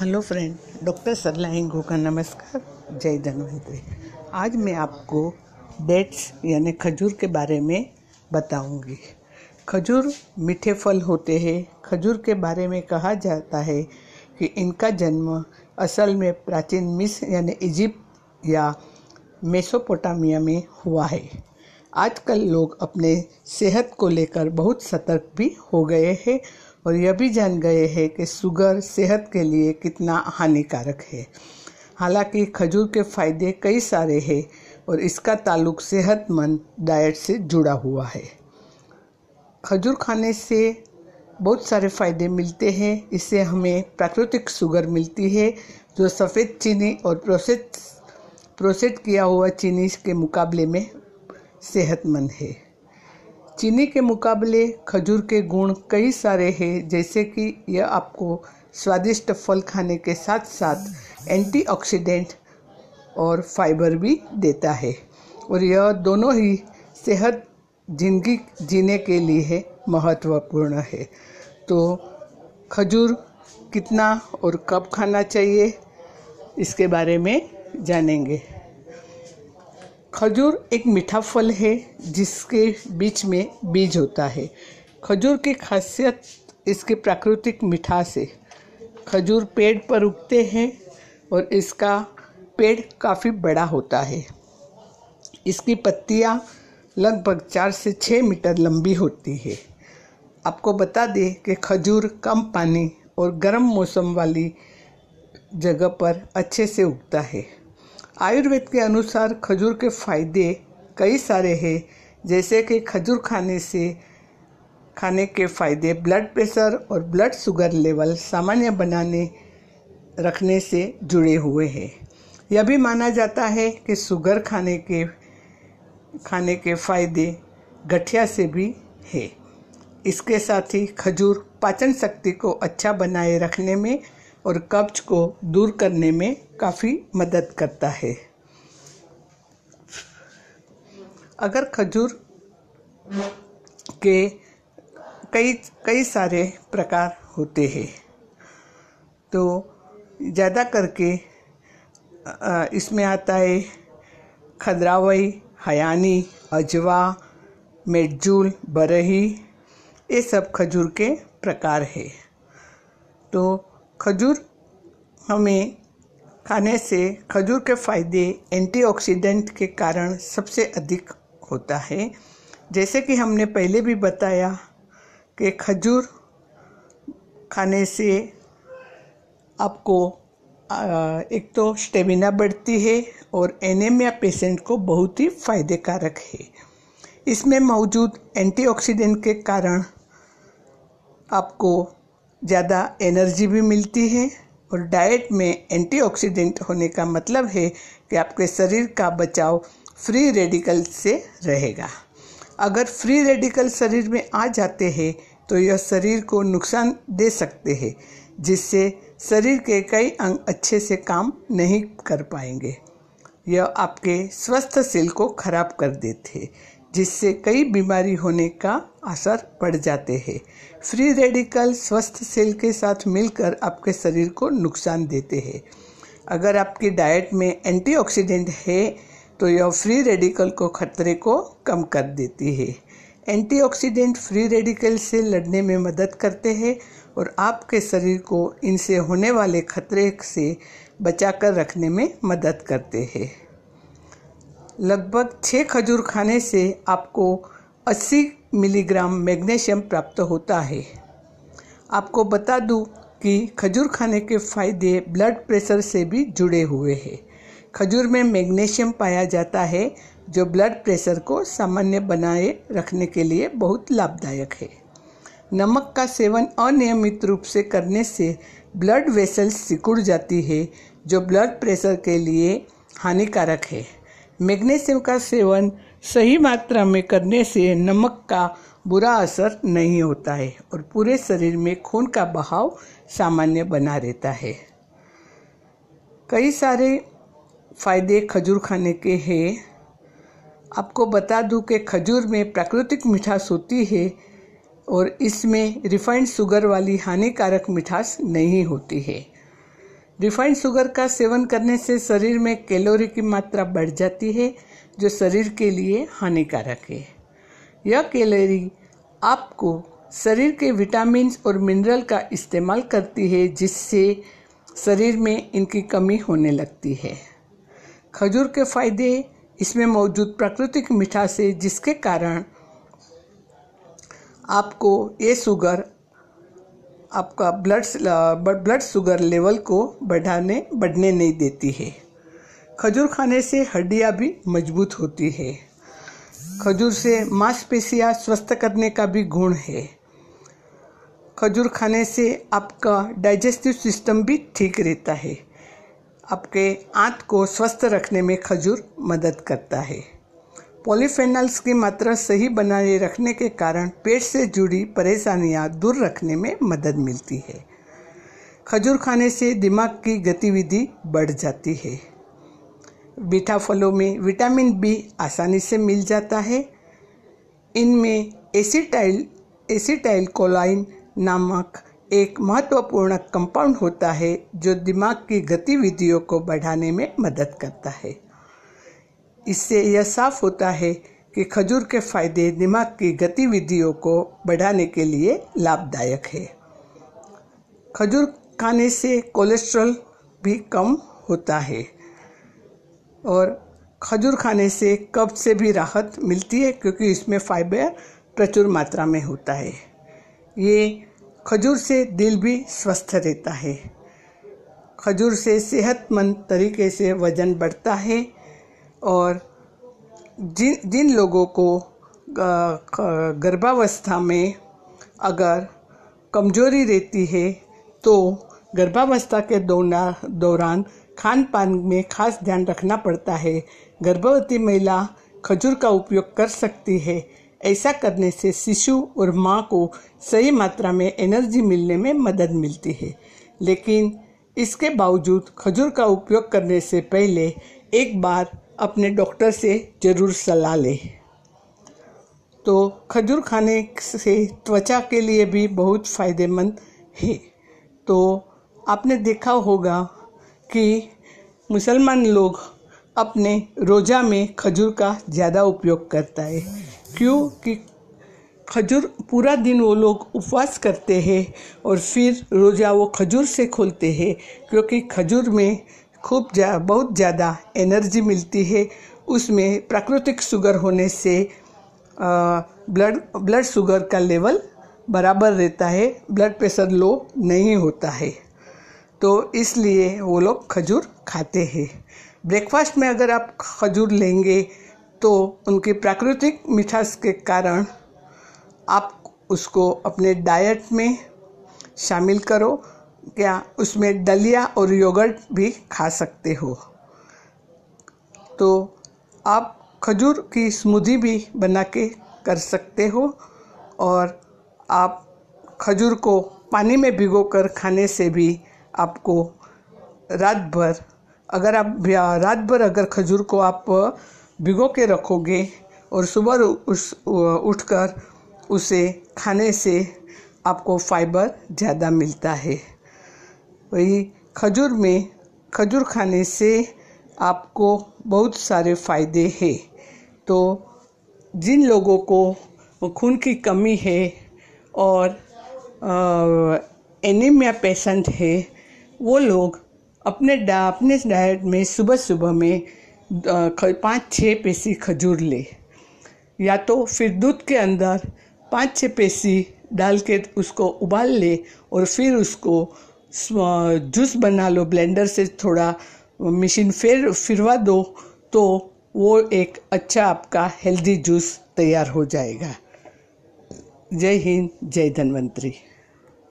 Hello friend, doctor Sarla Hingu का नमस्कार। जय धन्वंतरी आज मैं आपको डेट्स यानी खजूर के बारे में बताऊँगी। खजूर मीठे फल होते हैं। खजूर के बारे में कहा जाता है कि इनका जन्म असल में प्राचीन मिस यानी इजिप्ट या मेसोपोटामिया में हुआ है। आजकल लोग अपने सेहत को लेकर बहुत सतर्क भी हो गए हैं और यह भी जान गए हैं कि शुगर सेहत के लिए कितना हानिकारक है। हालाँकि खजूर के फ़ायदे कई सारे हैं और इसका ताल्लुक सेहतमंद डाइट से जुड़ा हुआ है। खजूर खाने से बहुत सारे फ़ायदे मिलते हैं। इससे हमें प्राकृतिक शुगर मिलती है, जो सफ़ेद चीनी और प्रोसेस प्रोसेस किया हुआ चीनी के मुकाबले में सेहतमंद है। चीनी के मुकाबले खजूर के गुण कई सारे हैं, जैसे कि यह आपको स्वादिष्ट फल खाने के साथ साथ एंटीऑक्सीडेंट और फाइबर भी देता है। और यह दोनों ही सेहत, ज़िंदगी जीने के लिए महत्वपूर्ण है। तो खजूर कितना और कब खाना चाहिए, इसके बारे में जानेंगे। खजूर एक मीठा फल है, जिसके बीच में बीज होता है। खजूर की खासियत इसके प्राकृतिक मिठास है। खजूर पेड़ पर उगते हैं और इसका पेड़ काफ़ी बड़ा होता है। इसकी पत्तियाँ लगभग चार से छः मीटर लंबी होती है। आपको बता दें कि खजूर कम पानी और गर्म मौसम वाली जगह पर अच्छे से उगता है। आयुर्वेद के अनुसार खजूर के फ़ायदे कई सारे हैं, जैसे कि खजूर खाने से, खाने के फ़ायदे ब्लड प्रेशर और ब्लड शुगर लेवल सामान्य बनाने, रखने से जुड़े हुए हैं। यह भी माना जाता है कि शुगर खाने के खाने के फ़ायदे गठिया से भी है। इसके साथ ही खजूर पाचन शक्ति को अच्छा बनाए रखने में और कब्ज को दूर करने में काफ़ी मदद करता है। अगर खजूर के कई कई सारे प्रकार होते हैं तो ज़्यादा करके इसमें आता है खदरावई, हयानी, अजवा मेजूल बरही, ये सब खजूर के प्रकार है। तो खजूर हमें खाने से खजूर के फ़ायदे एंटीऑक्सीडेंट के कारण सबसे अधिक होता है। जैसे कि हमने पहले भी बताया कि खजूर खाने से आपको एक तो स्टेमिना बढ़ती है और एनीमिया पेशेंट को बहुत ही फायदेकारक है। इसमें मौजूद एंटीऑक्सीडेंट के कारण आपको ज़्यादा एनर्जी भी मिलती है और डाइट में एंटीऑक्सीडेंट होने का मतलब है कि आपके शरीर का बचाव फ्री रेडिकल से रहेगा। अगर फ्री रेडिकल शरीर में आ जाते हैं तो यह शरीर को नुकसान दे सकते हैं, जिससे शरीर के कई अंग अच्छे से काम नहीं कर पाएँगे। यह आपके स्वस्थ सेल को खराब कर देते जिससे कई बीमारी होने का असर पड़ जाते हैं। फ्री रेडिकल स्वस्थ सेल के साथ मिलकर आपके शरीर को नुकसान देते हैं। अगर आपकी डाइट में एंटीऑक्सीडेंट है तो यह फ्री रेडिकल को खतरे को कम कर देती है। एंटीऑक्सीडेंट फ्री रेडिकल से लड़ने में मदद करते हैं और आपके शरीर को इनसे होने वाले खतरे से बचाकर रखने में मदद करते हैं। लगभग छः खजूर खाने से आपको 80 मिलीग्राम मैग्नीशियम प्राप्त होता है। आपको बता दूँ कि खजूर खाने के फ़ायदे ब्लड प्रेशर से भी जुड़े हुए हैं। खजूर में मैग्नीशियम पाया जाता है, जो ब्लड प्रेशर को सामान्य बनाए रखने के लिए बहुत लाभदायक है। नमक का सेवन अनियमित रूप से करने से ब्लड वेसल्स सिकुड़ जाती है, जो ब्लड प्रेशर के लिए हानिकारक है। मैग्नीशियम का सेवन सही मात्रा में करने से नमक का बुरा असर नहीं होता है और पूरे शरीर में खून का बहाव सामान्य बना रहता है। कई सारे फ़ायदे खजूर खाने के हैं। आपको बता दूँ कि खजूर में प्राकृतिक मिठास होती है और इसमें रिफाइंड शुगर वाली हानिकारक मिठास नहीं होती है। रिफाइंड शुगर का सेवन करने से शरीर में कैलोरी की मात्रा बढ़ जाती है, जो शरीर के लिए हानिकारक है। यह कैलोरी आपको शरीर के विटामिन और मिनरल का इस्तेमाल करती है, जिससे शरीर में इनकी कमी होने लगती है। खजूर के फ़ायदे इसमें मौजूद प्राकृतिक मिठास है, जिसके कारण आपको ये शुगर आपका ब्लड ब्लड शुगर लेवल को बढ़ाने, बढ़ने नहीं देती है। खजूर खाने से हड्डियाँ भी मज़बूत होती है। खजूर से मांसपेशियाँ स्वस्थ करने का भी गुण है। खजूर खाने से आपका डाइजेस्टिव सिस्टम भी ठीक रहता है। आपके आंत को स्वस्थ रखने में खजूर मदद करता है। पॉलीफेनल्स की मात्रा सही बनाए रखने के कारण पेट से जुड़ी परेशानियाँ दूर रखने में मदद मिलती है। खजूर खाने से दिमाग की गतिविधि बढ़ जाती है। मीठा फलों में विटामिन बी आसानी से मिल जाता है। इनमें एसिटाइल एसिटाइल कोलाइन नामक एक महत्वपूर्ण कंपाउंड होता है जो दिमाग की गतिविधियों को बढ़ाने में मदद करता है। इससे यह साफ़ होता है कि खजूर के फ़ायदे दिमाग की गतिविधियों को बढ़ाने के लिए लाभदायक है। खजूर खाने से कोलेस्ट्रॉल भी कम होता है और खजूर खाने से कब्ज से भी राहत मिलती है क्योंकि इसमें फाइबर प्रचुर मात्रा में होता है। ये खजूर से दिल भी स्वस्थ रहता है। खजूर से सेहतमंद तरीके से वज़न बढ़ता है और जिन जिन लोगों को गर्भावस्था में अगर कमज़ोरी रहती है तो गर्भावस्था के दौरान दौरान खान पान में खास ध्यान रखना पड़ता है। गर्भवती महिला खजूर का उपयोग कर सकती है। ऐसा करने से शिशु और माँ को सही मात्रा में एनर्जी मिलने में मदद मिलती है। लेकिन इसके बावजूद खजूर का उपयोग करने से पहले एक बार अपने डॉक्टर से ज़रूर सलाह लें। तो खजूर खाने से त्वचा के लिए भी बहुत फ़ायदेमंद है। तो आपने देखा होगा कि मुसलमान लोग अपने रोज़ा में खजूर का ज़्यादा उपयोग करता है क्यों कि खजूर पूरा दिन वो लोग उपवास करते हैं और फिर रोज़ा वो खजूर से खोलते हैं, क्योंकि खजूर में खूब जा, बहुत ज़्यादा एनर्जी मिलती है। उसमें प्राकृतिक शुगर होने से ब्लड ब्लड शुगर का लेवल बराबर रहता है। ब्लड प्रेशर लो नहीं होता है। तो इसलिए वो लोग खजूर खाते हैं। ब्रेकफास्ट में अगर आप खजूर लेंगे तो उनकी प्राकृतिक मिठास के कारण आप उसको अपने डाइट में शामिल करो। क्या उसमें दलिया और योगर्ट भी खा सकते हो। तो आप खजूर की स्मूदी भी बना के कर सकते हो और आप खजूर को पानी में भिगो कर खाने से भी आपको रात भर अगर आप रात भर अगर खजूर को आप भिगो के रखोगे और सुबह उस, उठकर उसे खाने से आपको फाइबर ज़्यादा मिलता है। वही खजूर में, खजूर खाने से आपको बहुत सारे फ़ायदे हैं। तो जिन लोगों को खून की कमी है और एनीमिया पेशेंट है, वो लोग अपने डा, अपने डाइट में सुबह सुबह में पाँच छः पेशी खजूर ले। या तो फिर दूध के अंदर पाँच छः पेशी डाल के उसको उबाल ले और फिर उसको जूस बना लो ब्लेंडर से थोड़ा मशीन फिर, फिरवा दो तो वो एक अच्छा आपका हेल्दी जूस तैयार हो जाएगा। जय हिंद, जय धन्वंतरी।